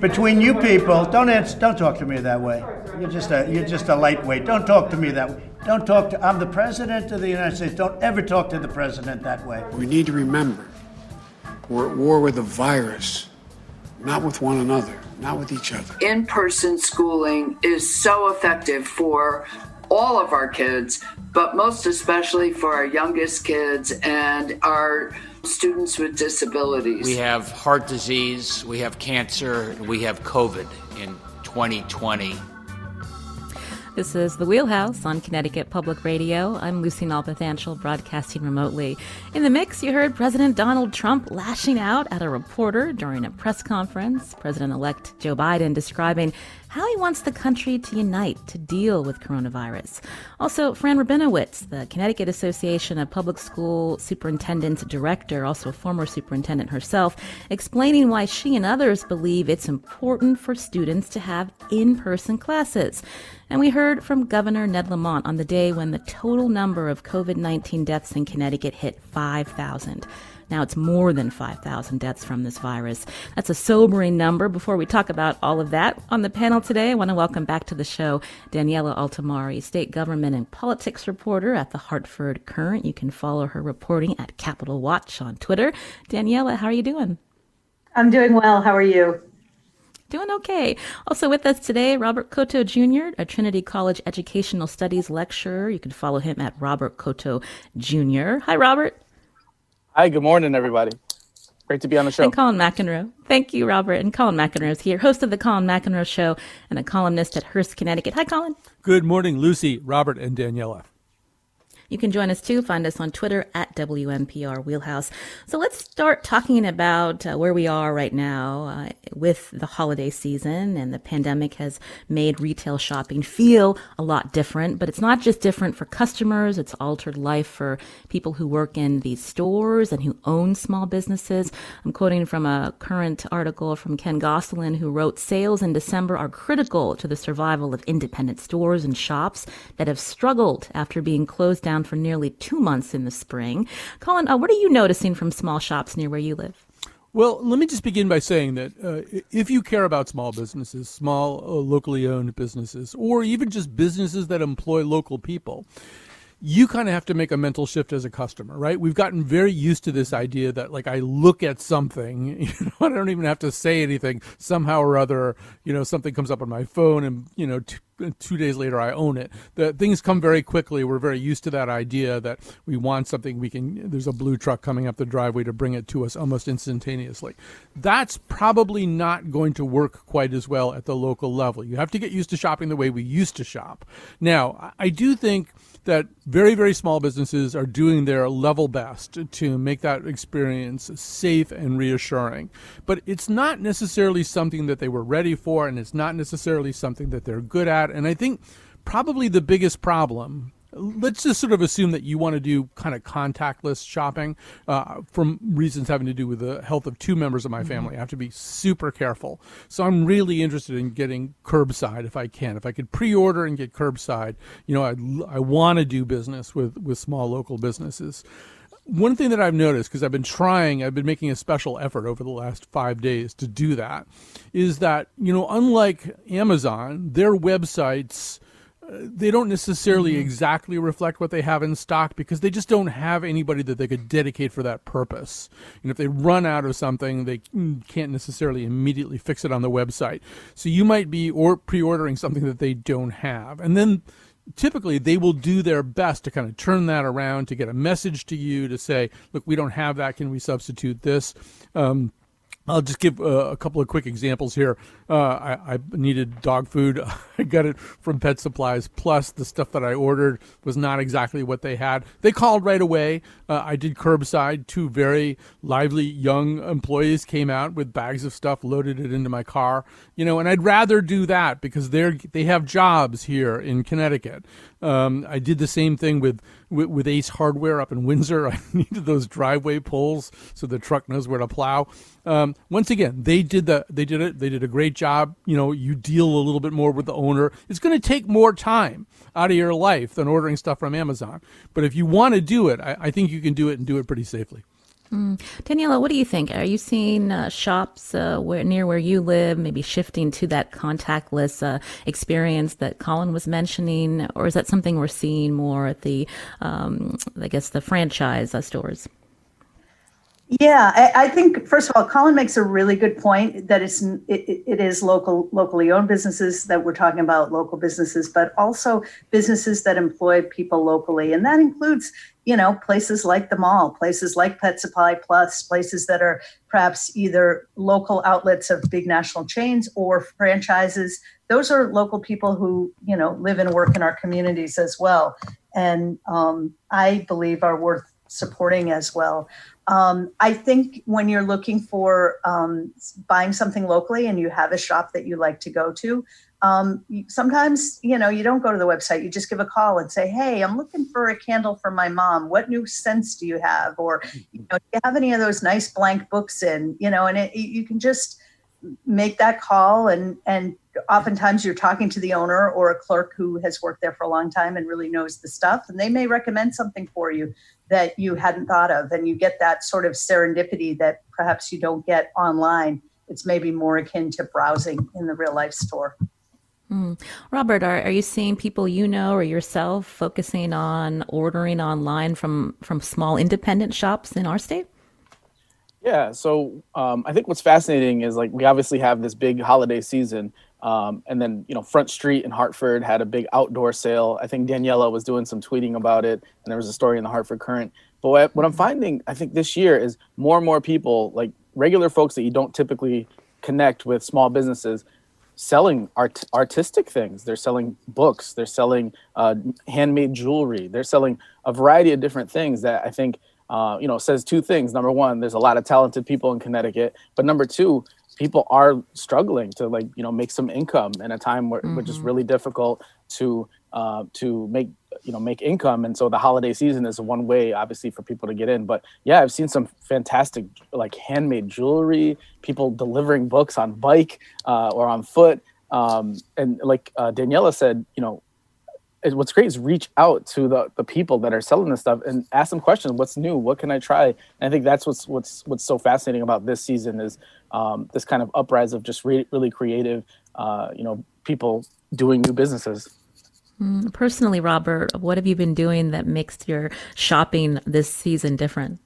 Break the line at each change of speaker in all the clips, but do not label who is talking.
between you people, don't answer, don't talk to me that way. You're just a you're just a lightweight. Don't talk to me that way. Don't talk to. I'm the president of the United States. Don't ever talk to the president that way.
We need to remember we're at war with a virus, not with one another, not with each other.
In person schooling is so effective for all of our kids, but most especially for our youngest kids and our students with disabilities.
We have heart disease, we have cancer, we have COVID in 2020.
This is The Wheelhouse on Connecticut Public Radio. I'm Lucy Nalpathanchil, broadcasting remotely. In the mix, you heard President Donald Trump lashing out at a reporter during a press conference. President elect Joe Biden describing how he wants the country to unite to deal with coronavirus. Also, Fran Rabinowitz, the Connecticut Association of Public School Superintendents Director, also a former superintendent herself, explaining why she and others believe it's important for students to have in person classes. And we heard from Governor Ned Lamont on the day when the total number of COVID 19 deaths in Connecticut hit 5,000. Now it's more than 5,000 deaths from this virus. That's a sobering number. Before we talk about all of that on the panel today, I want to welcome back to the show Daniela Altimari, state government and politics reporter at the Hartford Courant. You can follow her reporting at Capitol Watch on Twitter. Daniela, how are you doing?
I'm doing well. How are you?
Doing okay. Also with us today, Robert Cotto Jr., a Trinity College Educational Studies lecturer. You can follow him at Robert Cotto Jr. Hi, Robert.
Hi, good morning, everybody. Great to be on the show.
And Colin McEnroe. Thank you, Robert. And Colin McEnroe is here, host of the Colin McEnroe Show and a columnist at Hearst, Connecticut. Hi, Colin.
Good morning, Lucy, Robert, and Daniela.
You can join us too. Find us on Twitter at WNPR Wheelhouse. So let's start talking about uh, where we are right now uh, with the holiday season and the pandemic has made retail shopping feel a lot different, but it's not just different for customers. It's altered life for people who work in these stores and who own small businesses. I'm quoting from a current article from Ken Gosselin who wrote sales in December are critical to the survival of independent stores and shops that have struggled after being closed down for nearly two months in the spring. Colin, uh, what are you noticing from small shops near where you live?
Well, let me just begin by saying that uh, if you care about small businesses, small uh, locally owned businesses, or even just businesses that employ local people, you kind of have to make a mental shift as a customer, right? We've gotten very used to this idea that like I look at something, you know, I don't even have to say anything. Somehow or other, you know, something comes up on my phone, and you know, t- two days later I own it. The things come very quickly. We're very used to that idea that we want something we can. There's a blue truck coming up the driveway to bring it to us almost instantaneously. That's probably not going to work quite as well at the local level. You have to get used to shopping the way we used to shop. Now, I do think that very, very small businesses are doing their level best to make that experience safe and reassuring. But it's not necessarily something that they were ready for, and it's not necessarily something that they're good at. And I think probably the biggest problem let's just sort of assume that you want to do kind of contactless shopping uh, from reasons having to do with the health of two members of my mm-hmm. family. I have to be super careful. So I'm really interested in getting curbside if I can. If I could pre-order and get curbside, you know, I, I want to do business with, with small local businesses. One thing that I've noticed, because I've been trying, I've been making a special effort over the last five days to do that, is that, you know, unlike Amazon, their websites – they don't necessarily mm-hmm. exactly reflect what they have in stock because they just don't have anybody that they could dedicate for that purpose. And if they run out of something, they can't necessarily immediately fix it on the website. So you might be or pre-ordering something that they don't have, and then typically they will do their best to kind of turn that around to get a message to you to say, look, we don't have that. Can we substitute this? Um, I'll just give uh, a couple of quick examples here. Uh, I, I, needed dog food. I got it from Pet Supplies. Plus, the stuff that I ordered was not exactly what they had. They called right away. Uh, I did curbside. Two very lively young employees came out with bags of stuff, loaded it into my car. You know, and I'd rather do that because they're they have jobs here in Connecticut. Um, I did the same thing with, with, with Ace Hardware up in Windsor. I needed those driveway poles so the truck knows where to plow. Um, once again, they did the they did it. They did a great job. You know, you deal a little bit more with the owner. It's going to take more time out of your life than ordering stuff from Amazon. But if you want to do it, I, I think you can do it and do it pretty safely.
Mm. Daniela, what do you think? Are you seeing uh, shops uh, where, near where you live maybe shifting to that contactless uh, experience that Colin was mentioning, or is that something we're seeing more at the, um, I guess, the franchise uh, stores?
Yeah, I, I, think first of all, Colin makes a really good point that it's it, it is local locally owned businesses that we're talking about local businesses, but also businesses that employ people locally, and that includes you know places like the mall, places like Pet Supply Plus, places that are perhaps either local outlets of big national chains or franchises. Those are local people who you know live and work in our communities as well, and um, I believe are worth supporting as well. Um, I think when you're looking for um, buying something locally and you have a shop that you like to go to, um, sometimes you know you don't go to the website. You just give a call and say, "Hey, I'm looking for a candle for my mom. What new scents do you have? Or you know, do you have any of those nice blank books in? You know, and it, you can just make that call and and oftentimes you're talking to the owner or a clerk who has worked there for a long time and really knows the stuff and they may recommend something for you that you hadn't thought of and you get that sort of serendipity that perhaps you don't get online. It's maybe more akin to browsing in the real life store.
Mm. robert are, are you seeing people you know or yourself focusing on ordering online from from small independent shops in our state?
Yeah so um, i think what's fascinating is like we obviously have this big holiday season um, and then, you know, Front Street in Hartford had a big outdoor sale. I think Daniela was doing some tweeting about it, and there was a story in the Hartford Courant. But what, I'm finding, I think this year is more and more people, like regular folks that you don't typically connect with small businesses, selling art, artistic things. They're selling books. They're selling uh, handmade jewelry. They're selling a variety of different things that I think uh, you know says two things. Number one, there's a lot of talented people in Connecticut, but number two, people are struggling to like you know make some income in a time where, mm-hmm. which is mm-hmm. really difficult to uh, to make you know make income and so the holiday season is one way obviously for people to get in but yeah i've seen some fantastic like handmade jewelry people delivering books on bike uh, or on foot um, and like uh, daniela said you know what's great is reach out to the, the people that are selling this stuff and ask them questions. What's new? What can i try? And i think that's what's what's what's so fascinating about this season is um, this kind of uprise of just re- really creative uh, you know people doing new businesses.
Mm, personally robert what have you been doing that makes your shopping this season different?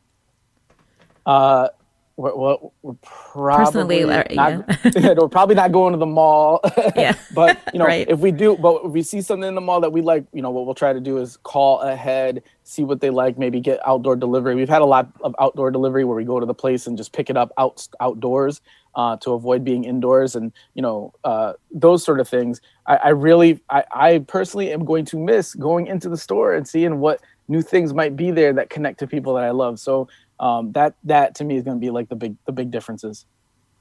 Uh, we're, we're probably not, yeah. we're probably not going to the mall.
yeah.
but you know, right. if we do, but if we see something in the mall that we like, you know, what we'll try to do is call ahead, see what they like, maybe get outdoor delivery. We've had a lot of outdoor delivery where we go to the place and just pick it up out outdoors uh, to avoid being indoors, and you know, uh, those sort of things. I, I really, I, I personally am going to miss going into the store and seeing what new things might be there that connect to people that I love. So um, that that to me is going to be like the big the big differences.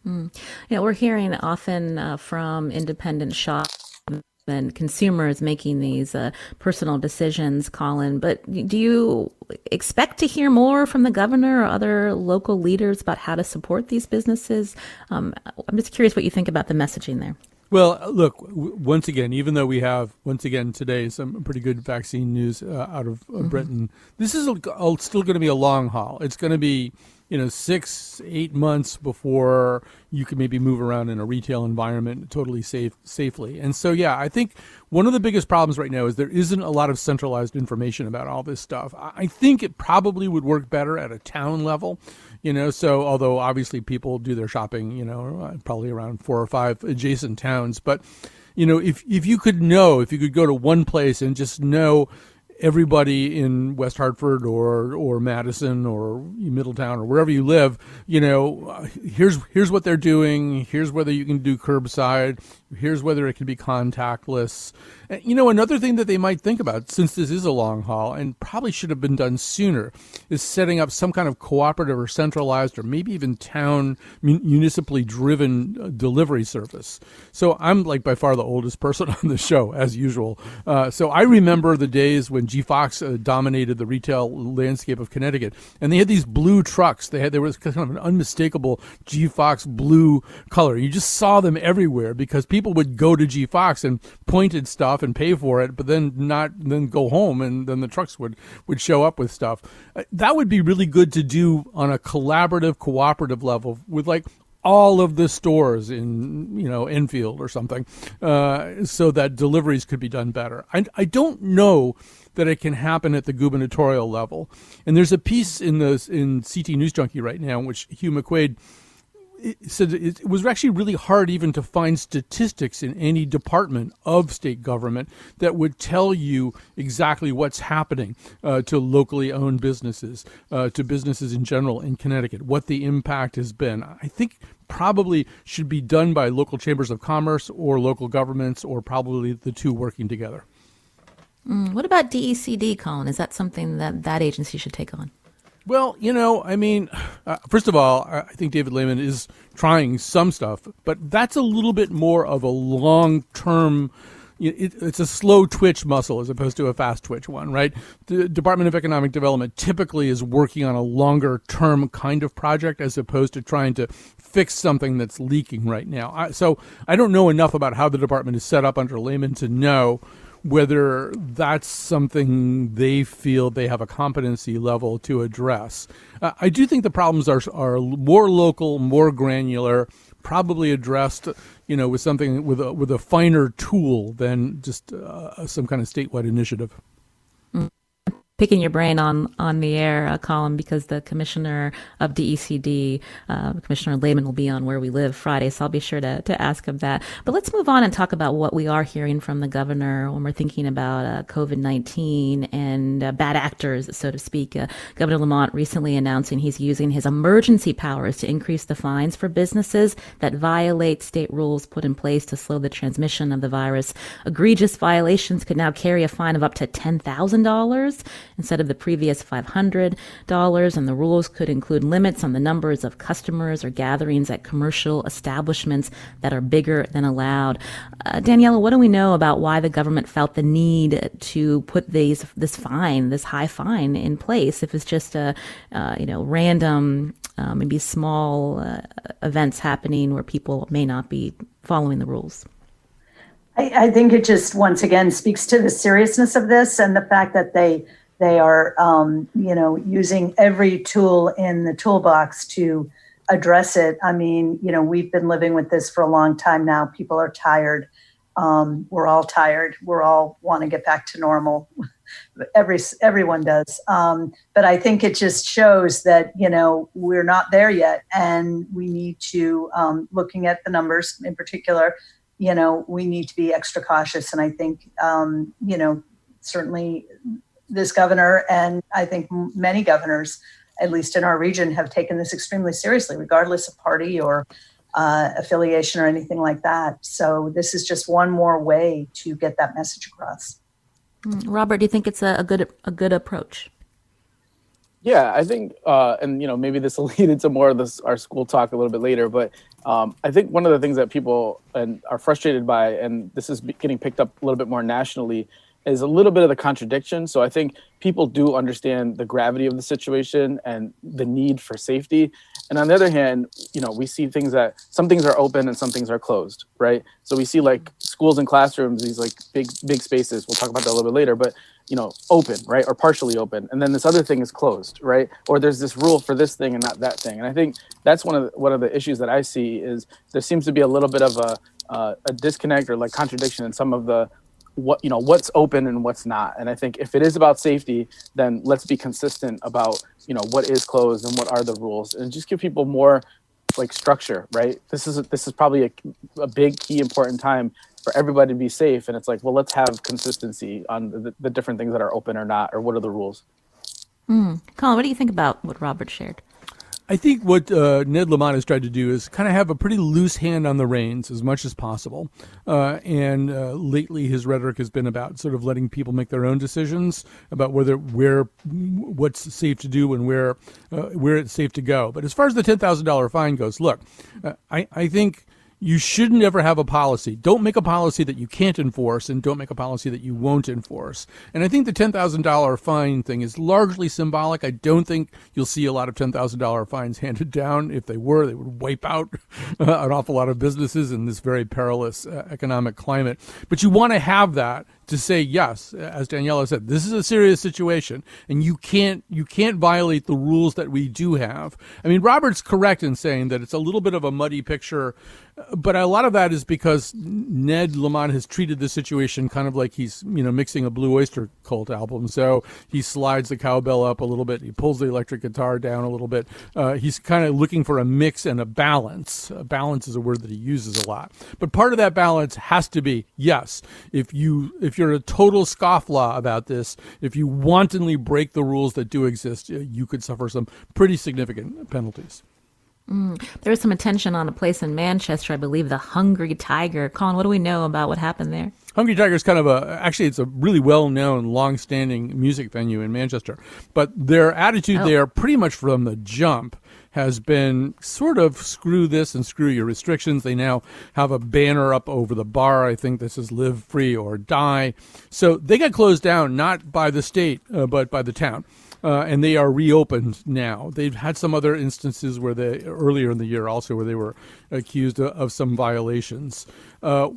Mm. Yeah, we're hearing often uh, from independent shops and consumers making these uh, personal decisions, Colin. But do you expect to hear more from the governor or other local leaders about how to support these businesses? Um, I'm just curious what you think about the messaging there.
Well, look, once again, even though we have, once again, today some pretty good vaccine news uh, out of uh, mm-hmm. Britain, this is a, a, still going to be a long haul. It's going to be, you know, six, eight months before you can maybe move around in a retail environment totally safe, safely. And so, yeah, I think one of the biggest problems right now is there isn't a lot of centralized information about all this stuff. I think it probably would work better at a town level you know so although obviously people do their shopping you know uh, probably around four or five adjacent towns but you know if if you could know if you could go to one place and just know everybody in West Hartford or or Madison or Middletown or wherever you live, you know, here's here's what they're doing. Here's whether you can do curbside. Here's whether it can be contactless. And, you know, another thing that they might think about, since this is a long haul and probably should have been done sooner, is setting up some kind of cooperative or centralized or maybe even town municipally driven uh, delivery service. So I'm like by far the oldest person on the show, as usual. Uh, so I remember the days when G Fox uh, dominated the retail landscape of Connecticut, and they had these blue trucks. They had there was kind of an unmistakable G Fox blue color. You just saw them everywhere because people would go to G Fox and point at stuff and pay for it, but then not then go home, and then the trucks would would show up with stuff. Uh, that would be really good to do on a collaborative, cooperative level with like all of the stores in you know Enfield or something, uh, so that deliveries could be done better. I, I don't know that it can happen at the gubernatorial level, and there's a piece in the in CT News Junkie right now in which Hugh McQuaid said it was actually really hard even to find statistics in any department of state government that would tell you exactly what's happening uh, to locally owned businesses, uh, to businesses in general in Connecticut, what the impact has been. I think probably should be done by local chambers of commerce or local governments or probably the two working together.
Mm, what about DECD, Colin? Is that something that that agency should take on?
Well, you know, I mean, uh, first of all, I think David Lehman is trying some stuff, but that's a little bit more of a long term. It, it's a slow twitch muscle as opposed to a fast twitch one, right? The Department of Economic Development typically is working on a longer term kind of project as opposed to trying to fix something that's leaking right now. I, so I don't know enough about how the department is set up under Lehman to know whether that's something they feel they have a competency level to address. Uh, I do think the problems are are more local, more granular, probably addressed, you know, with something with a with a finer tool than just uh, some kind of statewide initiative
picking your brain on on the air, uh, Colin, because the commissioner of DECD, uh, Commissioner Lehman, will be on Where We Live Friday, so I'll be sure to to ask him that. But let's move on and talk about what we are hearing from the governor when we're thinking about uh, COVID nineteen and uh, bad actors, so to speak. Uh, governor Lamont recently announcing he's using his emergency powers to increase the fines for businesses that violate state rules put in place to slow the transmission of the virus. Egregious violations could now carry a fine of up to ten thousand dollars instead of the previous $500, and the rules could include limits on the numbers of customers or gatherings at commercial establishments that are bigger than allowed. Uh, Daniela, what do we know about why the government felt the need to put these this fine, this high fine, in place if it's just a uh, you know random, uh, maybe small uh, events happening where people may not be following the rules?
I, I, think it just once again speaks to the seriousness of this and the fact that they they are, um, you know, using every tool in the toolbox to address it. I mean, you know, we've been living with this for a long time now. People are tired. Um, we're all tired. We're all want to get back to normal. Every everyone does. Um, but I think it just shows that you know we're not there yet, and we need to um, looking at the numbers in particular. You know, we need to be extra cautious, and I think um, you know certainly this governor, and I think many governors, at least in our region, have taken this extremely seriously, regardless of party or uh, affiliation or anything like that. So this is just one more way to get that message across.
Mm, Robert, do you think it's a, a good a good approach?
Yeah, I think, uh, and you know, maybe this will lead into more of this our school talk a little bit later. But um, I think one of the things that people and are frustrated by, and this is getting picked up a little bit more nationally, is a little bit of the contradiction. So I think people do understand the gravity of the situation and the need for safety. And on the other hand, you know, we see things that some things are open and some things are closed, right? So we see like schools and classrooms, these like big big spaces. We'll talk about that a little bit later, but you know, open, right, or partially open, and then this other thing is closed, right? Or there's this rule for this thing and not that thing. And I think that's one of the, one of the issues that I see is there seems to be a little bit of a uh, a disconnect or like contradiction in some of the what you know what's open and what's not. And i think if it is about safety then let's be consistent about you know what is closed and what are the rules and just give people more like structure right? This is this is probably a, a big key important time for everybody to be safe and it's like well let's have consistency on the, the different things that are open or not or what are the rules?
Mm. colin what do you think about what robert shared
I think what uh, Ned Lamont has tried to do is kind of have a pretty loose hand on the reins as much as possible. Uh, and uh, lately, his rhetoric has been about sort of letting people make their own decisions about whether where what's safe to do and where uh, where it's safe to go. But as far as the ten thousand dollar fine goes, look, uh, I I think you shouldn't ever have a policy. Don't make a policy that you can't enforce, and don't make a policy that you won't enforce. And I think the ten thousand dollar fine thing is largely symbolic. I don't think you'll see a lot of ten thousand dollar fines handed down. If they were, they would wipe out an awful lot of businesses in this very perilous uh, economic climate. But you want to have that to say yes, as Daniela said, this is a serious situation, and you can't you can't violate the rules that we do have. I mean, Robert's correct in saying that it's a little bit of a muddy picture but a lot of that is because Ned Lamont has treated the situation kind of like he's you know mixing a Blue Oyster Cult album. So he slides the cowbell up a little bit, he pulls the electric guitar down a little bit. Uh, he's kind of looking for a mix and a balance. A balance is a word that he uses a lot. But part of that balance has to be yes. If you if you're a total scofflaw about this, if you wantonly break the rules that do exist, you could suffer some pretty significant penalties.
Mm. There was some attention on a place in Manchester, I believe, the Hungry Tiger. Colin, what do we know about what happened there?
Hungry Tiger is kind of a actually it's a really well known, long standing music venue in Manchester. But their attitude oh. there, pretty much from the jump, has been sort of screw this and screw your restrictions. They now have a banner up over the bar. I think this is live free or die. So they got closed down not by the state, uh, but by the town uh, and they are reopened now. They've had some other instances where they earlier in the year also where they were accused of, of some violations. Uh,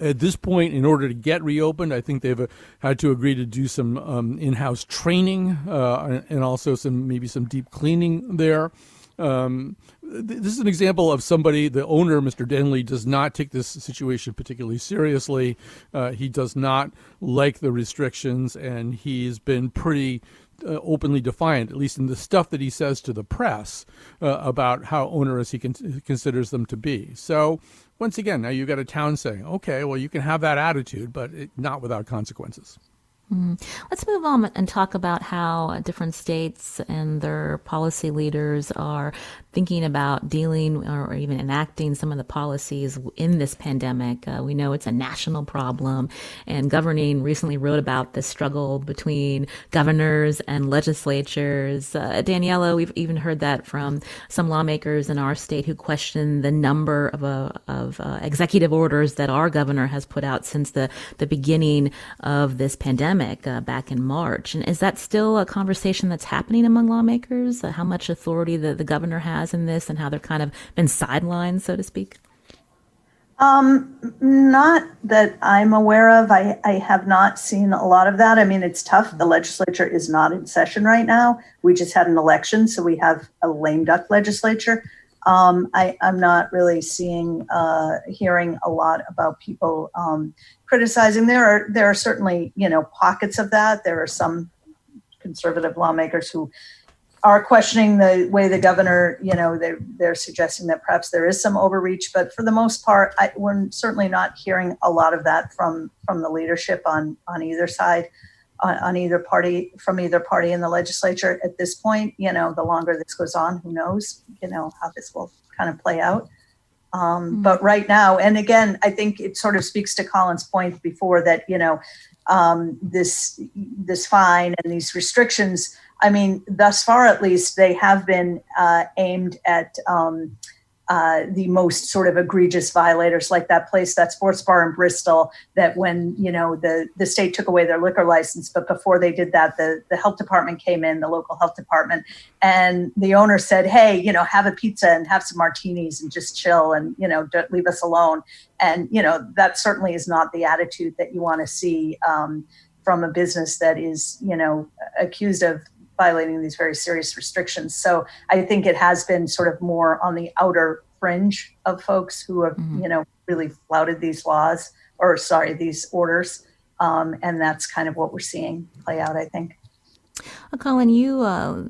at this point, in order to get reopened, I think they've uh, had to agree to do some um, in-house training uh, and also some maybe some deep cleaning there. Um, this is an example of somebody, the owner, Mr. Denley, does not take this situation particularly seriously. Uh, he does not like the restrictions, and he's been pretty uh, openly defiant, at least in the stuff that he says to the press uh, about how onerous he con- considers them to be. So, once again, now you've got a town saying, okay, well, you can have that attitude, but it, not without consequences.
Mm. Let's move on and talk about how different states and their policy leaders are thinking about dealing or even enacting some of the policies in this pandemic. Uh, we know it's a national problem, and governing recently wrote about the struggle between governors and legislatures. Uh, Daniela, we've even heard that from some lawmakers in our state who question the number of, uh, of uh, executive orders that our governor has put out since the, the beginning of this pandemic uh, back in March. And is that still a conversation that's happening among lawmakers? Uh, how much authority the, the governor has? In this and how they've kind of been sidelined, so to speak?
Um, not that I'm aware of. I, I have not seen a lot of that. I mean, it's tough. The legislature is not in session right now. We just had an election, so we have a lame duck legislature. Um, I, am not really seeing, uh, hearing a lot about people um, criticizing. There are there are certainly you know pockets of that. There are some conservative lawmakers who are questioning the way the governor, you know, they're, they're suggesting that perhaps there is some overreach, but for the most part, I, we're certainly not hearing a lot of that from from the leadership on on either side, on, on either party, from either party in the legislature at this point. You know, the longer this goes on, who knows, you know, how this will kind of play out. Um, mm-hmm. But right now, and again, I think it sort of speaks to Colin's point before that, you know, um, this this fine and these restrictions I mean, thus far at least, they have been uh, aimed at um, uh, the most sort of egregious violators, like that place, that sports bar in Bristol, that when you know the the state took away their liquor license, but before they did that, the the health department came in, the local health department, and the owner said, "Hey, you know, have a pizza and have some martinis and just chill, and you know, don't leave us alone." And you know, that certainly is not the attitude that you want to see. Um, from a business that is, you know, accused of violating these very serious restrictions. So I think it has been sort of more on the outer fringe of folks who have, mm-hmm. you know, really flouted these laws or sorry, these orders. Um, and that's kind of what we're seeing play out, I think.
Well, Colin, you uh,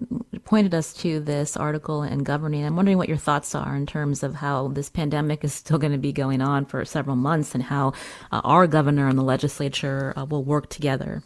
pointed us to this article in Governing. I'm wondering what your thoughts are in terms of how this pandemic is still going to be going on for several months and how uh, our governor and the legislature uh, will work together.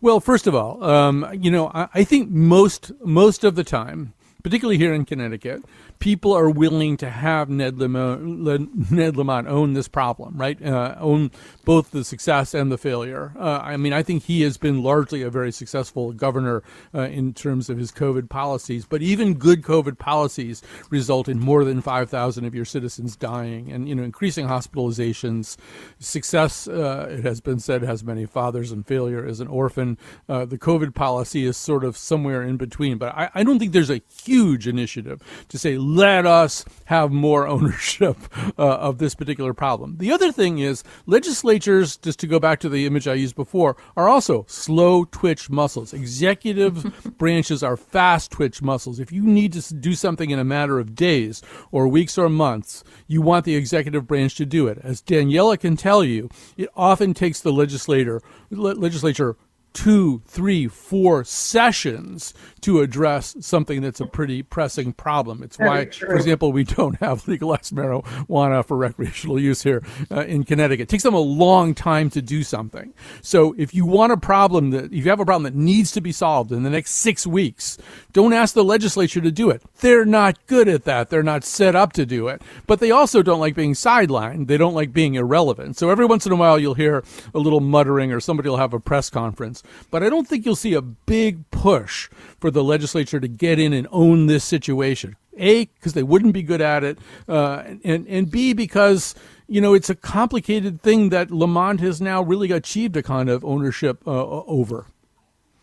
Well, first of all, um, you know, I, I, think most most of the time particularly here in Connecticut, people are willing to have Ned Lamont, Ned Lamont own this problem, right? Uh, own both the success and the failure. Uh, I mean, I think he has been largely a very successful governor uh, in terms of his COVID policies, but even good COVID policies result in more than 5,000 of your citizens dying and, you know, increasing hospitalizations. Success, uh, it has been said, has many fathers, and failure is an orphan. Uh, the COVID policy is sort of somewhere in between, but I, I don't think there's a huge initiative to say, let us have more ownership uh, of this particular problem. The other thing is legislatures, just to go back to the image I used before, are also slow twitch muscles. Executive branches are fast twitch muscles. If you need to do something in a matter of days or weeks or months, you want the executive branch to do it. As Daniela can tell you, it often takes the legislator legislature two, three, four sessions to address something that's a pretty pressing problem. It's Very why, true. for example, we don't have legalized marijuana for recreational use here uh, in Connecticut. It takes them a long time to do something. So if you want a problem that, if you have a problem that needs to be solved in the next six weeks, don't ask the legislature to do it. They're not good at that. They're not set up to do it. But they also don't like being sidelined. They don't like being irrelevant. So every once in a while, you'll hear a little muttering or somebody will have a press conference but I don't think you'll see a big push for the legislature to get in and own this situation. A, because they wouldn't be good at it, uh, and and B, because you know it's a complicated thing that Lamont has now really achieved a kind of ownership uh, over.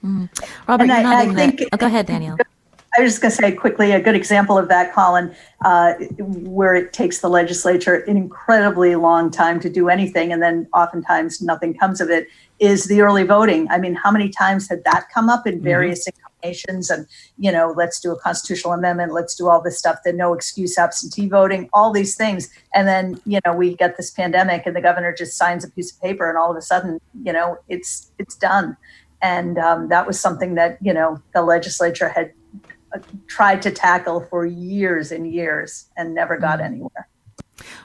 Mm. Robert, and you're I, I think, oh, go ahead, Daniel.
I was just going to say quickly a good example of that, Colin, uh, where it takes the legislature an incredibly long time to do anything, and then oftentimes nothing comes of it, is the early voting. I mean, how many times had that come up in mm-hmm. various mm-hmm. incarnations? And, you know, let's do a constitutional amendment, let's do all this stuff, the no excuse absentee voting, all these things. And then, you know, we get this pandemic and the governor just signs a piece of paper and all of a sudden, you know, it's it's done. And um, that was something that, you know, the legislature had tried to tackle for years and years and never got mm-hmm. anywhere.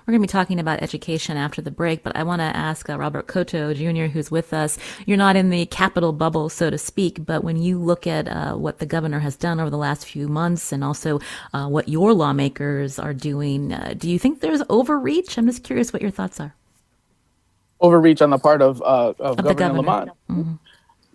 We're going to be talking about education after the break, but I want to ask uh, Robert Cotto Jr., who's with us. You're not in the capital bubble, so to speak, but when you look at uh, what the governor has done over the last few months and also uh, what your lawmakers are doing, uh, do you think there's overreach? I'm just curious what your thoughts are.
Overreach on the part of, uh, of, of Governor, governor, Lamont. Mm-hmm.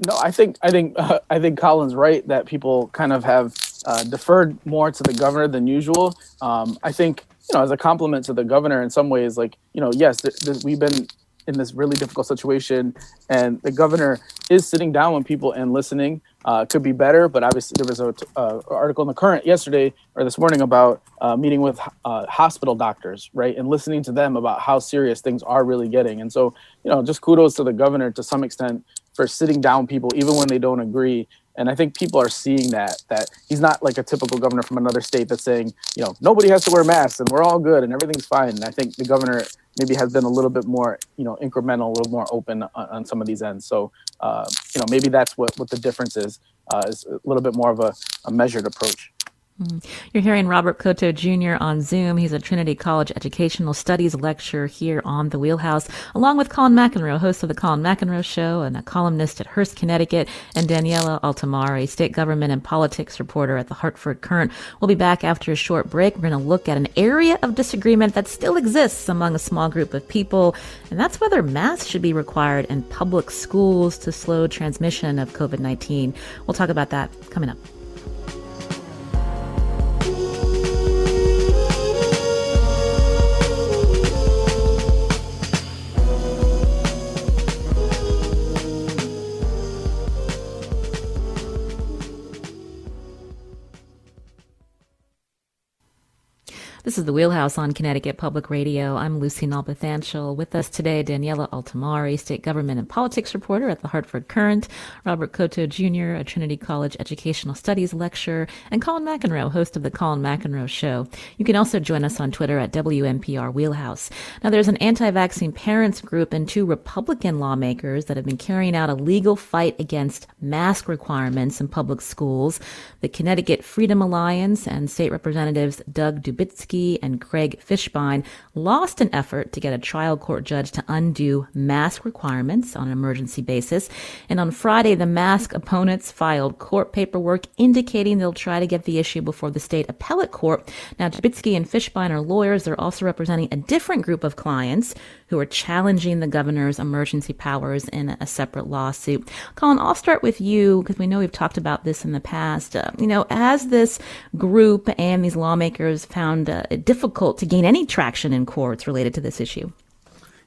No, I think I think I think Colin's right that people kind of have uh, deferred more to the governor than usual. Um, I think you know, as a compliment to the governor, in some ways, like you know, yes, th- th- we've been in this really difficult situation, and the governor is sitting down with people and listening. Uh, could be better, but obviously there was a uh, article in the Courant yesterday or this morning about uh, meeting with uh, hospital doctors, right, and listening to them about how serious things are really getting. And so, you know, just kudos to the governor to some extent for sitting down people even when they don't agree and I think people are seeing that that he's not like a typical governor from another state that's saying, you know, nobody has to wear masks and we're all good and everything's fine. And I think the governor maybe has been a little bit more, you know, incremental, a little more open on, on some of these ends. So, uh, you know, maybe that's what what the difference is, uh, is a little bit more of a, a measured approach.
Mm-hmm. You're hearing Robert Cotto Jr. on Zoom. He's a Trinity College Educational Studies lecturer here on The Wheelhouse, along with Colin McEnroe, host of The Colin McEnroe Show and a columnist at Hearst, Connecticut, and Daniela Altimari, state government and politics reporter at the Hartford Courant. We'll be back after a short break. We're going to look at an area of disagreement that still exists among a small group of people, and that's whether masks should be required in public schools to slow transmission of COVID 19. We'll talk about that coming up. This is the Wheelhouse on Connecticut Public Radio. I'm Lucy Nalpathanchil. With us today, Daniela Altimari, state government and politics reporter at the Hartford Courant, Robert Cotto Jr., a Trinity College educational studies lecturer, and Colin McEnroe, host of the Colin McEnroe Show. You can also join us on Twitter at WNPR Wheelhouse. Now, there's an anti-vaccine parents group and two Republican lawmakers that have been carrying out a legal fight against mask requirements in public schools. The Connecticut Freedom Alliance and state representatives Doug Dubitsky And Craig Fishbein lost an effort to get a trial court judge to undo mask requirements on an emergency basis. And on Friday, the mask opponents filed court paperwork indicating they'll try to get the issue before the state appellate court. Now, Dubitsky and Fishbein are lawyers. They're also representing a different group of clients who are challenging the governor's emergency powers in a separate lawsuit. Colin, I'll start with you because we know we've talked about this in the past. Uh, you know, as this group and these lawmakers found uh, it difficult to gain any traction in courts related to this issue.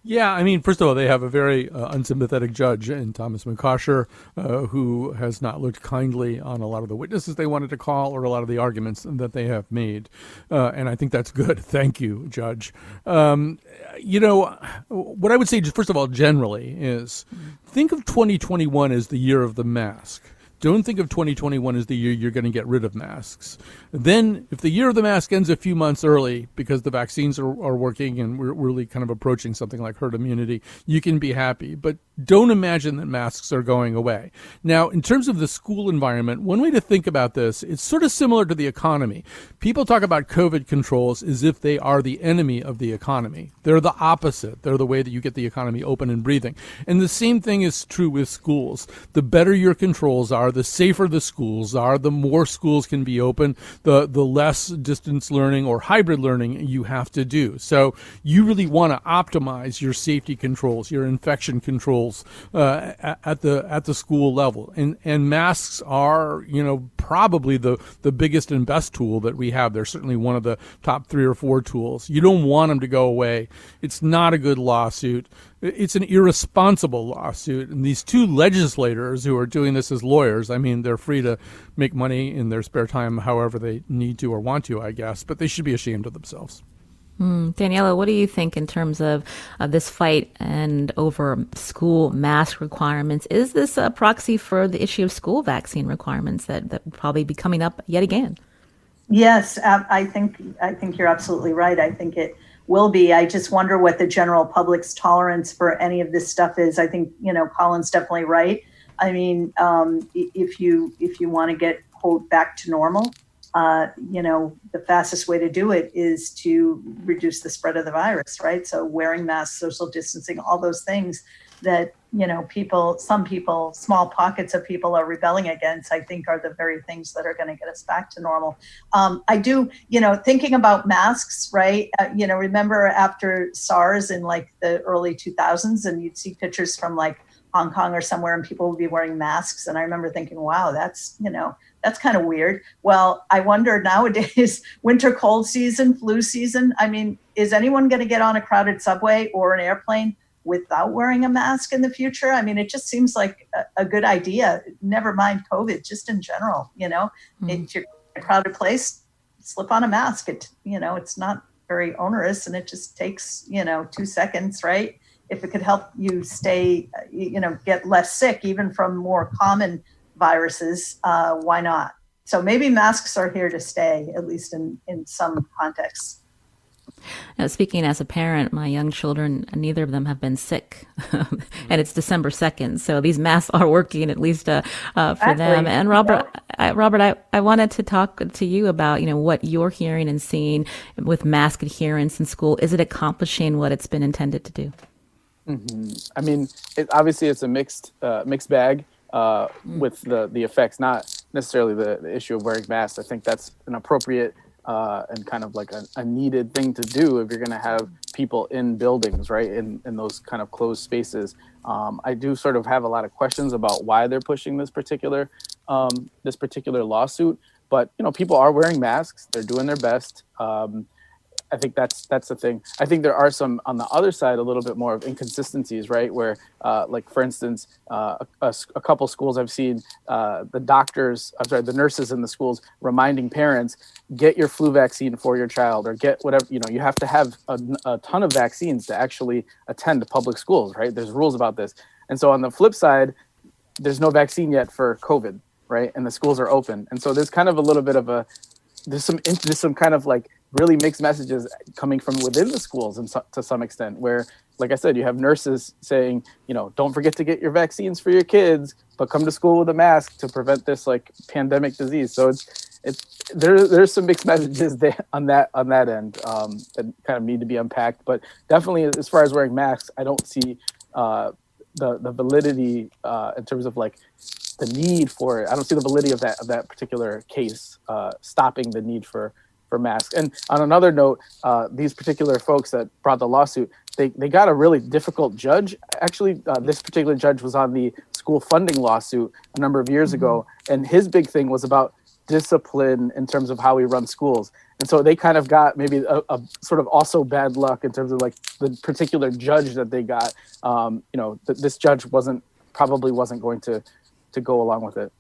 Yeah, I mean, first of all, they have a very uh, unsympathetic judge in Thomas Moukawsher, uh, who has not looked kindly on a lot of the witnesses they wanted to call or a lot of the arguments that they have made. Uh, and I think that's good. Thank you, Judge. Um, you know, what I would say, first of all, generally, is think of 2021 as the year of the mask. Don't think of 2021 as the year you're going to get rid of masks. Then, if the year of the mask ends a few months early because the vaccines are, are working and we're really kind of approaching something like herd immunity, you can be happy. But don't imagine that masks are going away. Now, in terms of the school environment, one way to think about this, it's sort of similar to the economy. People talk about COVID controls as if they are the enemy of the economy. They're the opposite. They're the way that you get the economy open and breathing. And the same thing is true with schools. The better your controls are, the safer the schools are, the more schools can be open, the, the less distance learning or hybrid learning you have to do. So you really want to optimize your safety controls, your infection controls uh, at the at the school level. And and masks are you know probably the the biggest and best tool that we have. They're certainly one of the top three or four tools. You don't want them to go away. It's not a good lawsuit. It's an irresponsible lawsuit. And these two legislators who are doing this as lawyers, I mean, they're free to make money in their spare time however they need to or want to, I guess, but they should be ashamed of themselves.
Mm, Daniela, what do you think in terms of uh, this fight and over school mask requirements? Is this a proxy for the issue of school vaccine requirements that, that will probably be coming up yet again?
Yes, I think I think you're absolutely right. I think it will be. I just wonder what the general public's tolerance for any of this stuff is. I think you know Colin's definitely right. I mean, um, if you if you want to get quote back to normal, uh, you know, the fastest way to do it is to reduce the spread of the virus, right? So wearing masks, social distancing, all those things that, you know, people, some people, small pockets of people are rebelling against, I think are the very things that are going to get us back to normal. Um, I do, you know, thinking about masks, right? Uh, you know, remember after SARS in like the early 2000s and you'd see pictures from like Hong Kong or somewhere and people would be wearing masks. And I remember thinking, wow, that's, you know, that's kind of weird. Well, I wonder nowadays, winter cold season, flu season. I mean, is anyone going to get on a crowded subway or an airplane without wearing a mask in the future? I mean, it just seems like a, a good idea. Never mind COVID, just in general. You know, mm-hmm. if you're in a crowded place, slip on a mask. It, you know, it's not very onerous, and it just takes you know two seconds, right? If it could help you stay, you know, get less sick, even from more common viruses, uh, why not? So maybe masks are here to stay, at least in, in some contexts.
Now, speaking as a parent, my young children, neither of them have been sick, and it's December second, so these masks are working at least uh, uh, for exactly. them. And Robert, I, Robert, I, I wanted to talk to you about you know what you're hearing and seeing with mask adherence in school. Is it accomplishing what it's been intended to do?
Mm-hmm. I mean, it, obviously, it's a mixed uh, mixed bag uh, mm. with the the effects, not necessarily the, the, issue of wearing masks. I think that's an appropriate uh, and kind of like a, a, needed thing to do if you're going to have people in buildings, right, in in those kind of closed spaces. Um, I do sort of have a lot of questions about why they're pushing this particular um, this particular lawsuit. But you know, people are wearing masks; they're doing their best. Um, I think that's that's the thing. I think there are some on the other side a little bit more of inconsistencies, right? Where, uh, like for instance, uh, a, a, couple schools I've seen uh, the doctors, I'm sorry, the nurses in the schools reminding parents get your flu vaccine for your child or get whatever you know. You have to have a, a ton of vaccines to actually attend public schools, right? There's rules about this, and so on the flip side, there's no vaccine yet for COVID, right? And the schools are open, and so there's kind of a little bit of a there's some there's some kind of like really mixed messages coming from within the schools and so, to some extent where like i said you have nurses saying you know don't forget to get your vaccines for your kids but come to school with a mask to prevent this like pandemic disease so it's it there there's some mixed messages there on that on that end um, that kind of need to be unpacked. But definitely, as far as wearing masks, I don't see uh, the the validity uh, in terms of like the need for it. I don't see the validity of that of that particular case uh, stopping the need for for masks. And on another note, uh, these particular folks that brought the lawsuit, they, they got a really difficult judge. Actually, uh, this particular judge was on the school funding lawsuit a number of years mm-hmm. ago, and his big thing was about discipline in terms of how we run schools. And so they kind of got maybe a, a sort of also bad luck in terms of like the particular judge that they got. Um, you know, th- this judge wasn't probably wasn't going to to go along with it.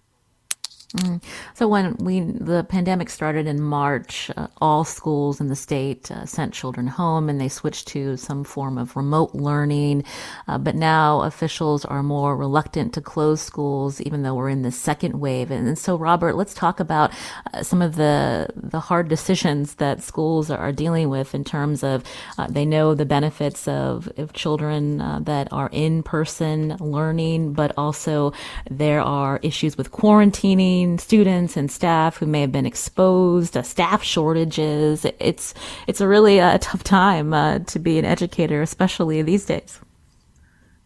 Mm. So when we the pandemic started in March, uh, all schools in the state uh, sent children home, and they switched to some form of remote learning. Uh, but now officials are more reluctant to close schools, even though we're in the second wave. And, and so, Robert, let's talk about uh, some of the the hard decisions that schools are dealing with in terms of uh, they know the benefits of, of children uh, that are in person learning, but also there are issues with quarantining students and staff who may have been exposed, uh, staff shortages. It's it's a really uh, tough time uh, to be an educator, especially these days.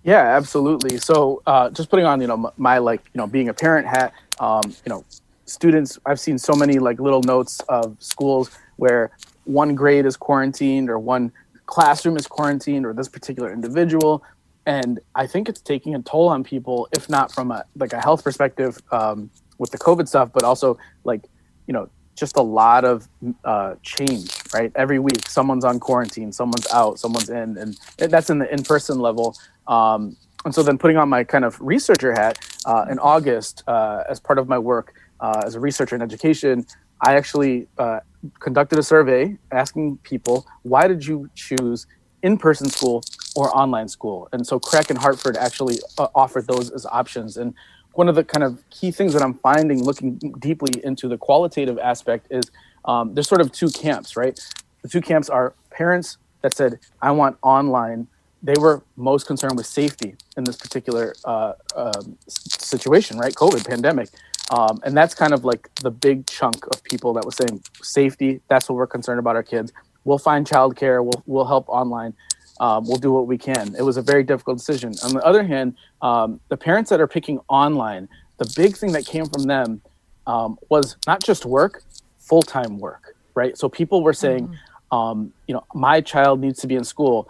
Yeah, absolutely. So, uh, just putting on you know my like you know being a parent hat, um, you know, students. I've seen so many like little notes of schools where one grade is quarantined or one classroom is quarantined or this particular individual and i think it's taking a toll on people if not from a like a health perspective um, with the COVID stuff, but also like, you know, just a lot of uh, change, right? Every week, someone's on quarantine, someone's out, someone's in, and that's in the in-person level. Um, and so then putting on my kind of researcher hat uh, in August, uh, as part of my work uh, as a researcher in education, I actually uh, conducted a survey asking people, why did you choose in-person school or online school? And so CREC and Hartford actually uh, offered those as options. And one of the kind of key things that I'm finding looking deeply into the qualitative aspect is um, there's sort of two camps, right? The two camps are parents that said, I want online. They were most concerned with safety in this particular uh, uh, situation, right? COVID pandemic. Um, and that's kind of like the big chunk of people that was saying safety. That's what we're concerned about our kids. We'll find childcare. We'll, we'll help online um, we'll do what we can. It was a very difficult decision. On the other hand, um, the parents that are picking online, the big thing that came from them um, was not just work, full time work, right? So people were saying, mm-hmm. um, you know, my child needs to be in school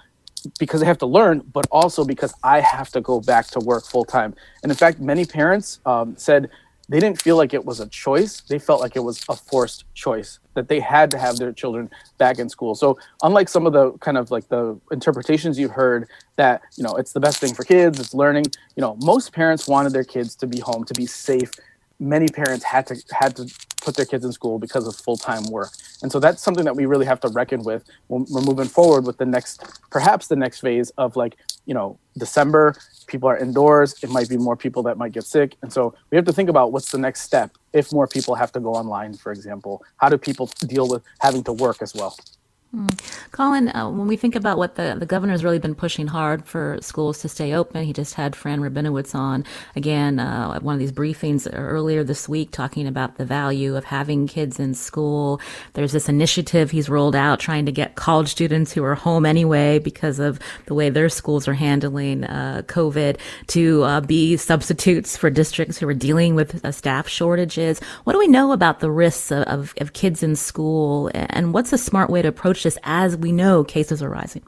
because they have to learn, but also because I have to go back to work full time. And in fact, many parents um, said, they didn't feel like it was a choice. They felt like it was a forced choice that they had to have their children back in school. So unlike some of the kind of like the interpretations you've heard that, you know, it's the best thing for kids, it's learning, you know, most parents wanted their kids to be home, to be safe. Many parents had to had to put their kids in school because of full-time work. And so that's something that we really have to reckon with when we're moving forward with the next perhaps the next phase of like, you know, December, people are indoors, it might be more people that might get sick. And so we have to think about what's the next step if more people have to go online, for example. How do people deal with having to work as well?
Mm. Colin, uh, when we think about what the, the governor's really been pushing hard for schools to stay open, he just had Fran Rabinowitz on again uh, at one of these briefings earlier this week talking about the value of having kids in school. There's this initiative he's rolled out trying to get college students who are home anyway because of the way their schools are handling uh, COVID to uh, be substitutes for districts who are dealing with uh, staff shortages. What do we know about the risks of, of, of kids in school and what's a smart way to approach approach this as we know cases are rising.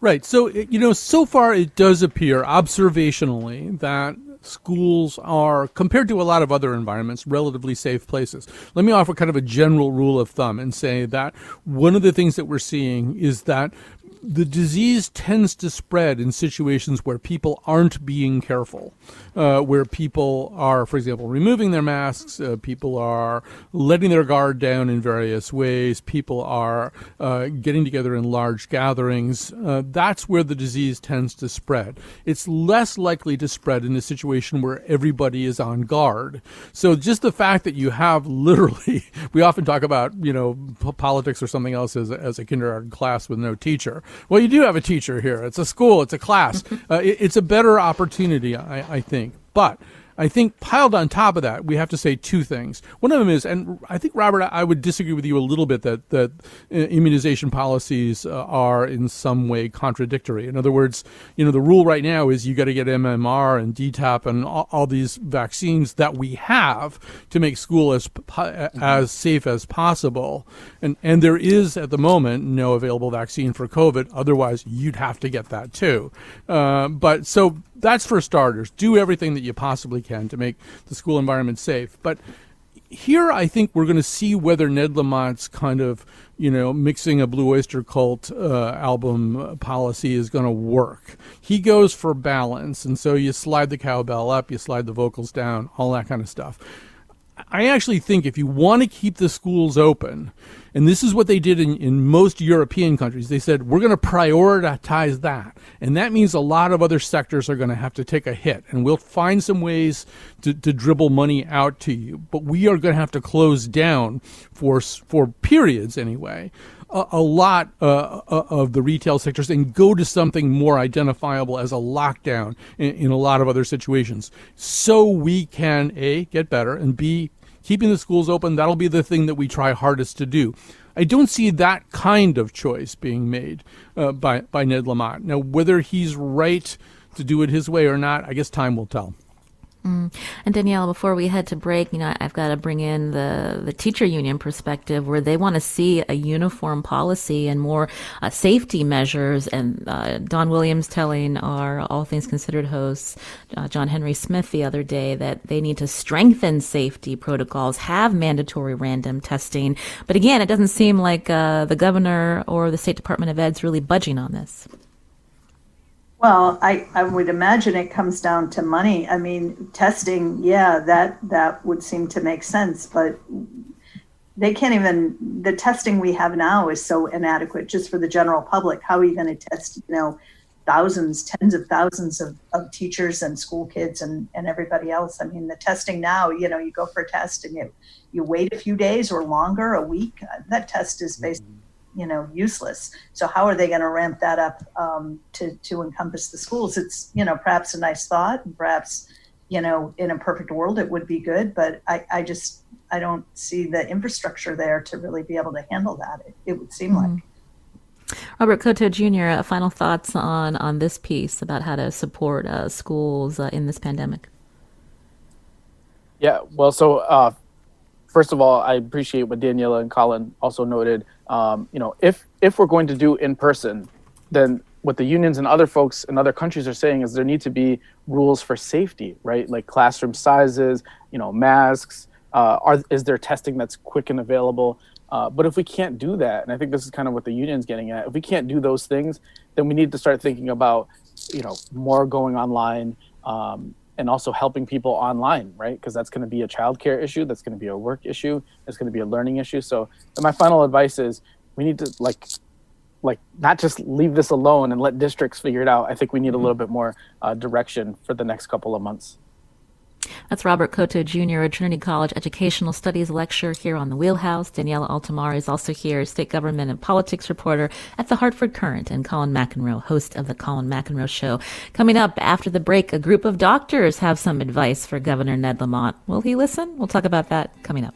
Right. So, uh, you know, so far it does appear observationally that schools are, compared to a lot of other environments, relatively safe places. Let me offer kind of a general rule of thumb and say that one of the things that we're seeing is that the disease tends to spread in situations where people aren't being careful, uh, where people are, for example, removing their masks, uh, people are letting their guard down in various ways, people are uh, getting together in large gatherings. Uh, that's where the disease tends to spread. It's less likely to spread in a situation where everybody is on guard. So just the fact that you have literally, we often talk about, you know, politics or something else as, as a kindergarten class with no teacher. Well, you do have a teacher here. It's a school. It's a class. uh, it, it's a better opportunity, I, I think. But I think piled on top of that, we have to say two things. One of them is, and I think Robert, I would disagree with you a little bit that that uh, immunization policies uh, are in some way contradictory. In other words, you know, the rule right now is you got to get MMR and DTaP and all, all, these vaccines that we have to make school as mm-hmm. as safe as possible. And and there is at the moment no available vaccine for COVID. Otherwise, you'd have to get that too. Uh, but so that's for starters. Do everything that you possibly can to make the school environment safe. But here, I think we're going to see whether Ned Lamont's kind of you know mixing a Blue Oyster Cult uh, album policy is going to work. He goes for balance, and so you slide the cowbell up, you slide the vocals down, all that kind of stuff. I actually think if you want to keep the schools open, and this is what they did in, in most European countries. They said, we're going to prioritize that. And that means a lot of other sectors are going to have to take a hit. And we'll find some ways to, to dribble money out to you. But we are going to have to close down for, for periods anyway. A, lot uh, uh, of the retail sectors and go to something more identifiable as a lockdown in, in a lot of other situations. So we can, A, get better, and B, keeping the schools open, that'll be the thing that we try hardest to do. I don't see that kind of choice being made uh, by, by Ned Lamont. Now, whether he's right to do it his way or not, I guess time will tell.
Mm. And Danielle, before we head to break, you know, I've got to bring in the, the teacher union perspective where they want to see a uniform policy and more uh, safety measures. And uh, Don Williams telling our All Things Considered hosts, uh, John Henry Smith, the other day that they need to strengthen safety protocols, have mandatory random testing. But again, it doesn't seem like uh, the governor or the State Department of Ed's really budging on this.
Well, I, I would imagine it comes down to money. I mean, testing, yeah, that that would seem to make sense, but they can't even the testing we have now is so inadequate just for the general public. How are you going to test, you know, thousands, tens of thousands of, of teachers and school kids and, and everybody else? I mean, the testing now, you know, you go for a test and you you wait a few days or longer, a week. That test is basically you know useless so how are they going to ramp that up um, to to encompass the schools it's you know perhaps a nice thought and perhaps you know in a perfect world it would be good but i i just i don't see the infrastructure there to really be able to handle that it, it would seem mm-hmm. like
Robert Cotto Jr., uh, final thoughts on, on this piece about how to support uh, schools uh, in this pandemic?
Yeah, well, so uh, first of all, I appreciate what Daniela and Colin also noted. Um, you know, if if we're going to do in person, then what the unions and other folks in other countries are saying is there need to be rules for safety, right? Like classroom sizes, you know, masks. Uh, are is there testing that's quick and available? Uh, but if we can't do that, and I think this is kind of what the union's getting at, if we can't do those things, then we need to start thinking about, you know, more going online, um, and also helping people online, right? Because that's going to be a childcare issue, that's going to be a work issue, it's going to be a learning issue. So my final advice is we need to like like not just leave this alone and let districts figure it out. I think we need a little bit more uh, direction for the next couple of months.
That's Robert Cotto Jr., a Trinity College Educational Studies lecturer here on the Wheelhouse. Daniela Altimari is also here, state government and politics reporter at the Hartford Courant, and Colin McEnroe, host of the Colin McEnroe Show. Coming up after the break, a group of doctors have some advice for Governor Ned Lamont. Will he listen? We'll talk about that coming up.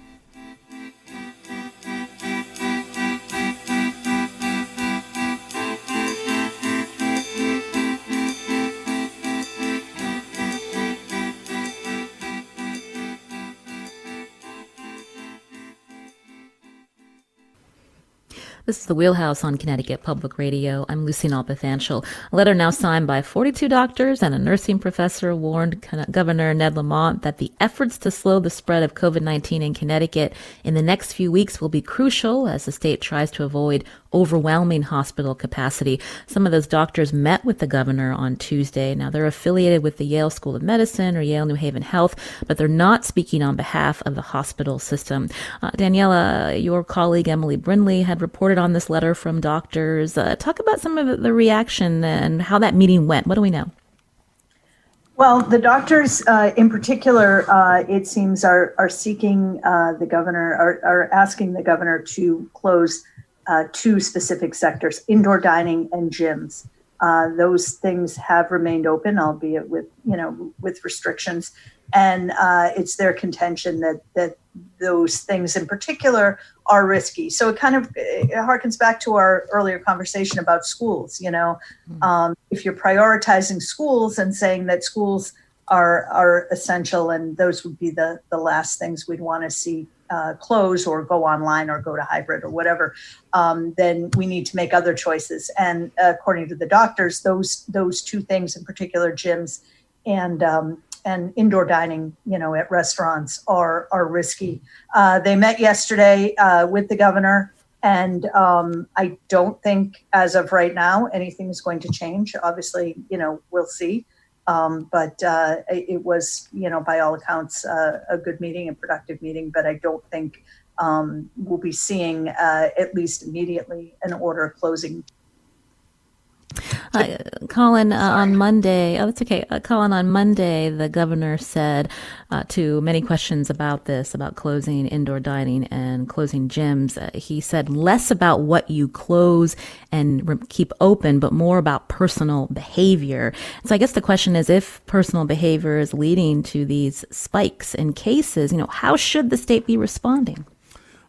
This is the Wheelhouse on Connecticut Public Radio. I'm Lucy Nalpathanchil. A letter now signed by 42 doctors and a nursing professor warned Governor Ned Lamont that the efforts to slow the spread of COVID-19 in Connecticut in the next few weeks will be crucial as the state tries to avoid overwhelming hospital capacity. Some of those doctors met with the governor on Tuesday. Now they're affiliated with the Yale School of Medicine or Yale New Haven Health, but they're not speaking on behalf of the hospital system. Uh, Daniela, your colleague Emily Brindley had reported on this letter from doctors. Uh, talk about some of the reaction and how that meeting went. What do we know?
Well, the doctors, uh, in particular, uh, it seems are are seeking uh, the governor, are, are asking the governor to close uh, two specific sectors indoor dining and gyms. Uh, those things have remained open, albeit with you know with restrictions. and uh, it's their contention that that those things in particular are risky. So it kind of it harkens back to our earlier conversation about schools. You know, mm-hmm. um, if you're prioritizing schools and saying that schools are are essential, and those would be the the last things we'd want to see uh, close or go online or go to hybrid or whatever, um, then we need to make other choices. And according to the doctors, those those two things in particular, gyms and um, and indoor dining, you know, at restaurants are are risky. Uh, they met yesterday uh, with the governor, and um, I don't think, as of right now, anything is going to change. Obviously, you know, we'll see. Um, but uh, it was, you know, by all accounts, uh, a good meeting, a productive meeting. But I don't think um, we'll be seeing, uh, at least immediately, an order closing
uh, Colin, uh, on Monday, oh, that's okay. Uh, Colin, on Monday, the governor said uh, to many questions about this, about closing indoor dining and closing gyms, uh, he said less about what you close and re- keep open, but more about personal behavior. So I guess the question is if personal behavior is leading to these spikes in cases, you know, how should the state be responding?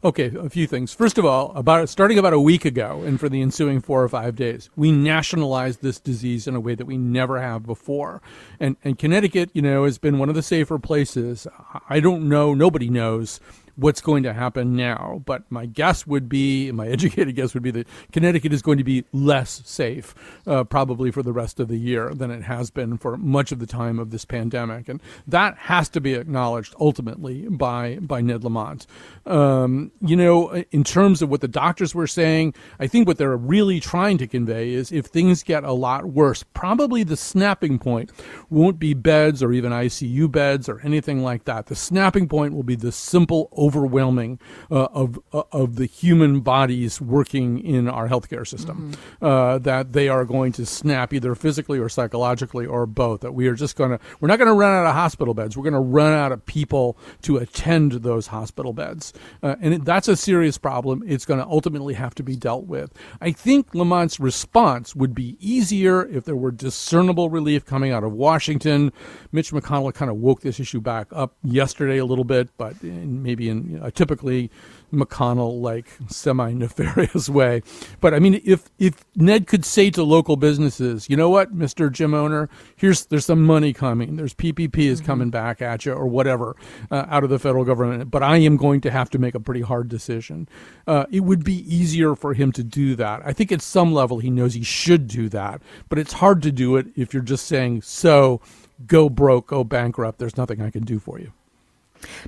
Okay, a few things. First of all, about starting about a week ago, and for the ensuing four or five days, we nationalized this disease in a way that we never have before. And and Connecticut, you know, has been one of the safer places. I don't know, nobody knows what's going to happen now. But my guess would be, my educated guess would be that Connecticut is going to be less safe, uh, probably for the rest of the year than it has been for much of the time of this pandemic, and that has to be acknowledged ultimately by by Ned Lamont. Um, you know, in terms of what the doctors were saying, I think what they're really trying to convey is if things get a lot worse, probably the snapping point won't be beds or even ICU beds or anything like that. The snapping point will be the simple overwhelming uh, of uh, of the human bodies working in our healthcare system. Mm-hmm. Uh, that they are going to snap either physically or psychologically or both. That we are just going to we're not going to run out of hospital beds. We're going to run out of people to attend those hospital beds, uh, and it, that's a serious problem. It's going to ultimately have to be dealt with. I think Lamont's response would be easier if there were discernible relief coming out of Washington. Mitch McConnell kind of woke this issue back up yesterday a little bit, but maybe in you know, a typically McConnell like semi nefarious way. But I mean, if if Ned could say to local businesses, you know what, Mister Gym owner, here's there's some money coming, there's PPP is mm-hmm. coming back at you or whatever uh, out of the federal government, but I am going to have to make a pretty hard decision. Uh, it would be easier for him to do that. I think at some level he knows he should do that, but it's hard to do it if you're just saying so. Go broke, go bankrupt. There's nothing I can do for you.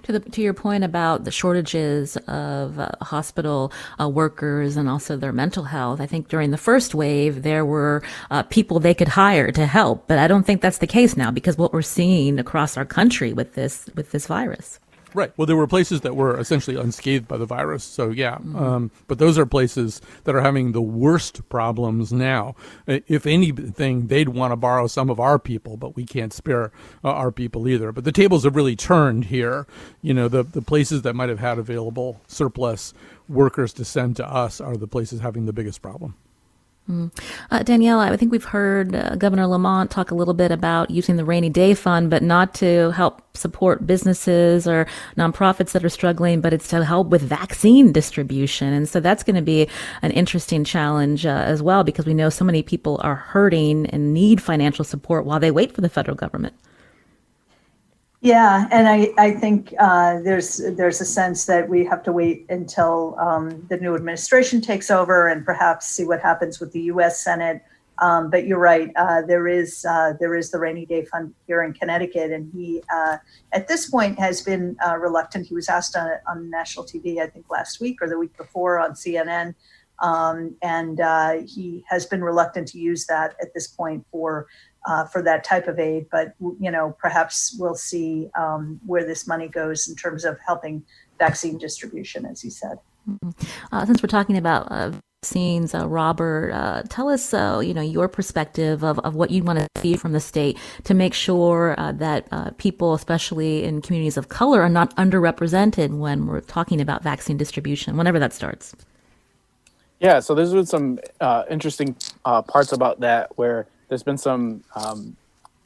To the to your point about the shortages of uh, hospital uh, workers and also their mental health, I think during the first wave there were uh, people they could hire to help, but I don't think that's the case now because what we're seeing across our country with this with this virus.
Right. Well, there were places that were essentially unscathed by the virus. So, yeah. Mm-hmm. Um, but those are places that are having the worst problems now. If anything, they'd want to borrow some of our people, but we can't spare uh, our people either. But the tables have really turned here. You know, the, the places that might have had available surplus workers to send to us are the places having the biggest problem.
Mm. Uh, Danielle, I think we've heard uh, Governor Lamont talk a little bit about using the rainy day fund, but not to help support businesses or nonprofits that are struggling, but it's to help with vaccine distribution. And so that's going to be an interesting challenge uh, as well, because we know so many people are hurting and need financial support while they wait for the federal government.
Yeah, and I, I think uh, there's there's a sense that we have to wait until um, the new administration takes over and perhaps see what happens with the U.S. Senate. Um, but you're right, uh, there is uh, there is the rainy day fund here in Connecticut, and he uh, at this point has been uh, reluctant. He was asked on, on national TV, I think last week or the week before on CNN, um, and uh, he has been reluctant to use that at this point for uh, for that type of aid. But you know, perhaps we'll see um, where this money goes in terms of helping vaccine distribution, as you said.
Mm-hmm. Uh, since we're talking about uh, vaccines, uh, Robert, uh, tell us, uh, you know, your perspective of, of what you want to see from the state to make sure that people, especially in communities of color, are not underrepresented when we're talking about vaccine distribution, whenever that starts.
Yeah, so there's been some interesting parts about that where there's been some um,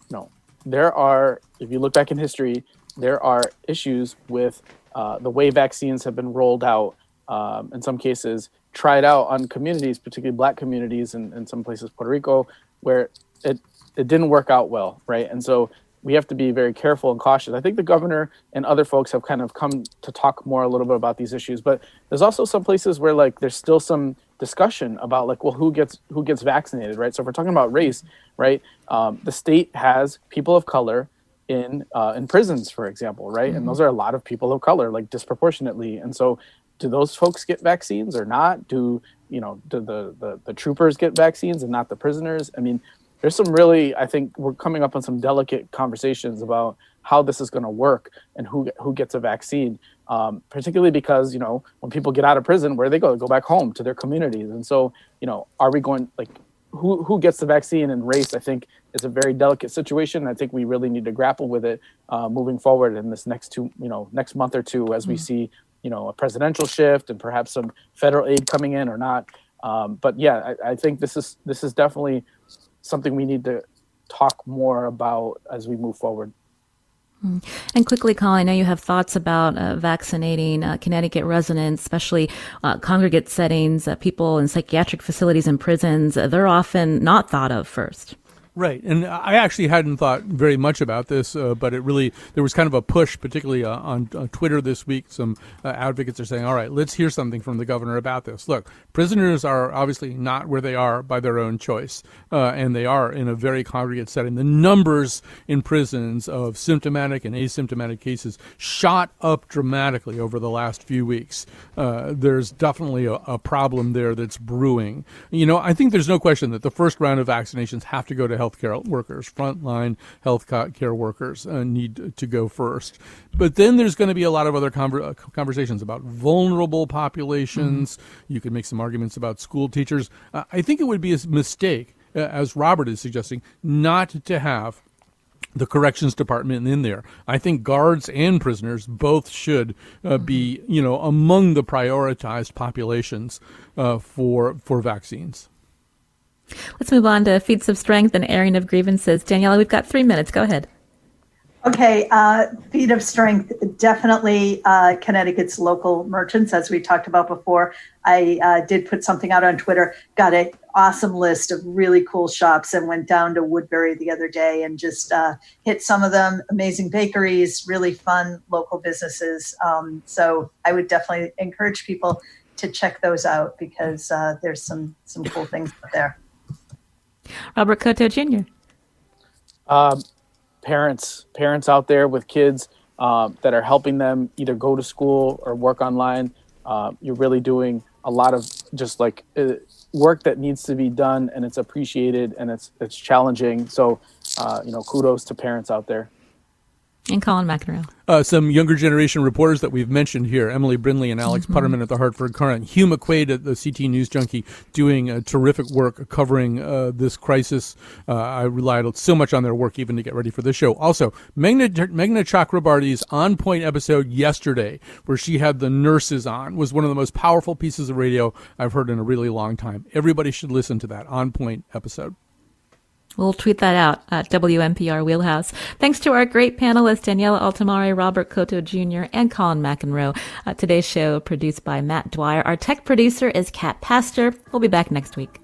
know there are, if you look back in history, there are issues with uh, the way vaccines have been rolled out. Um, in some cases, tried out on communities, particularly Black communities, and in some places Puerto Rico, where it it didn't work out well, right? And so we have to be very careful and cautious. I think the governor and other folks have kind of come to talk more a little bit about these issues, but there's also some places where like there's still some discussion about like well who gets who gets vaccinated, right? So if we're talking about race, right, um, the state has people of color in uh, in prisons, for example, right, mm-hmm. and those are a lot of people of color, like disproportionately, and so do those folks get vaccines or not? Do you know do the, the the troopers get vaccines and not the prisoners? I mean, there's some really I think we're coming up on some delicate conversations about how this is going to work and who who gets a vaccine. Um, particularly because you know when people get out of prison, where they go, they go back home to their communities, and so you know, are we going like who who gets the vaccine and race? I think is a very delicate situation. I think we really need to grapple with it uh, moving forward in this next two you know next month or two as mm-hmm. we see you know a presidential shift and perhaps some federal aid coming in or not. Um, but yeah, I, I think this is this is definitely something we need to talk more about as we move forward.
Hmm. And quickly, Colin, I know you have thoughts about uh, vaccinating uh, Connecticut residents, especially uh, congregate settings, uh, people in psychiatric facilities and prisons. they're often not thought of first.
Right, and I actually hadn't thought very much about this, uh, but it really there was kind of a push, particularly uh, on, on, Twitter this week. Some uh, advocates are saying, "All right, let's hear something from the governor about this." Look, prisoners are obviously not where they are by their own choice, uh, and they are in a very congregate setting. The numbers in prisons of symptomatic and asymptomatic cases shot up dramatically over the last few weeks. Uh, there's definitely a, a problem there that's brewing. You know, I think there's no question that the first round of vaccinations have to go to healthcare workers, frontline healthcare workers uh, need to go first. But then there's going to be a lot of other conver- uh, conversations about vulnerable populations. Mm-hmm. You could make some arguments about school teachers. Uh, I think it would be a mistake, uh, as Robert is suggesting, not to have the corrections department in there. I think guards and prisoners both should uh, be, mm-hmm. you know, among the prioritized populations uh, for for vaccines.
Let's move on to feats of strength and airing of grievances. Daniela, we've got three minutes. Go ahead.
Okay, uh, feat of strength, definitely uh, Connecticut's local merchants, as we talked about before. I uh, did put something out on Twitter, got an awesome list of really cool shops, and went down to Woodbury the other day and just uh, hit some of them. Amazing bakeries, really fun local businesses. Um, so I would definitely encourage people to check those out because uh, there's some some cool things out there.
Robert Cotto Jr.
Um, parents, parents out there with kids um, that are helping them either go to school or work online. Uh, you're really doing a lot of just like uh, work that needs to be done, and it's appreciated and it's it's challenging. So, uh, you know, kudos to parents out there
and Colin McEnroe.
Uh, some younger generation reporters that we've mentioned here Emily Brindley and Alex mm-hmm. Putterman at the Hartford Courant, Hugh McQuaid at the CT News Junkie, doing a terrific work covering uh, this crisis. Uh, I relied so much on their work even to get ready for this show. Also, Magna, Meghna Chakrabarty's On Point episode yesterday, where she had the nurses on, was one of the most powerful pieces of radio I've heard in a really long time. Everybody should listen to that On Point episode.
We'll tweet that out at WNPR Wheelhouse. Thanks to our great panelists, Daniela Altimari, Robert Cotto Jr., and Colin McEnroe. Uh, today's show produced by Matt Dwyer. Our tech producer is Kat Pastor. We'll be back next week.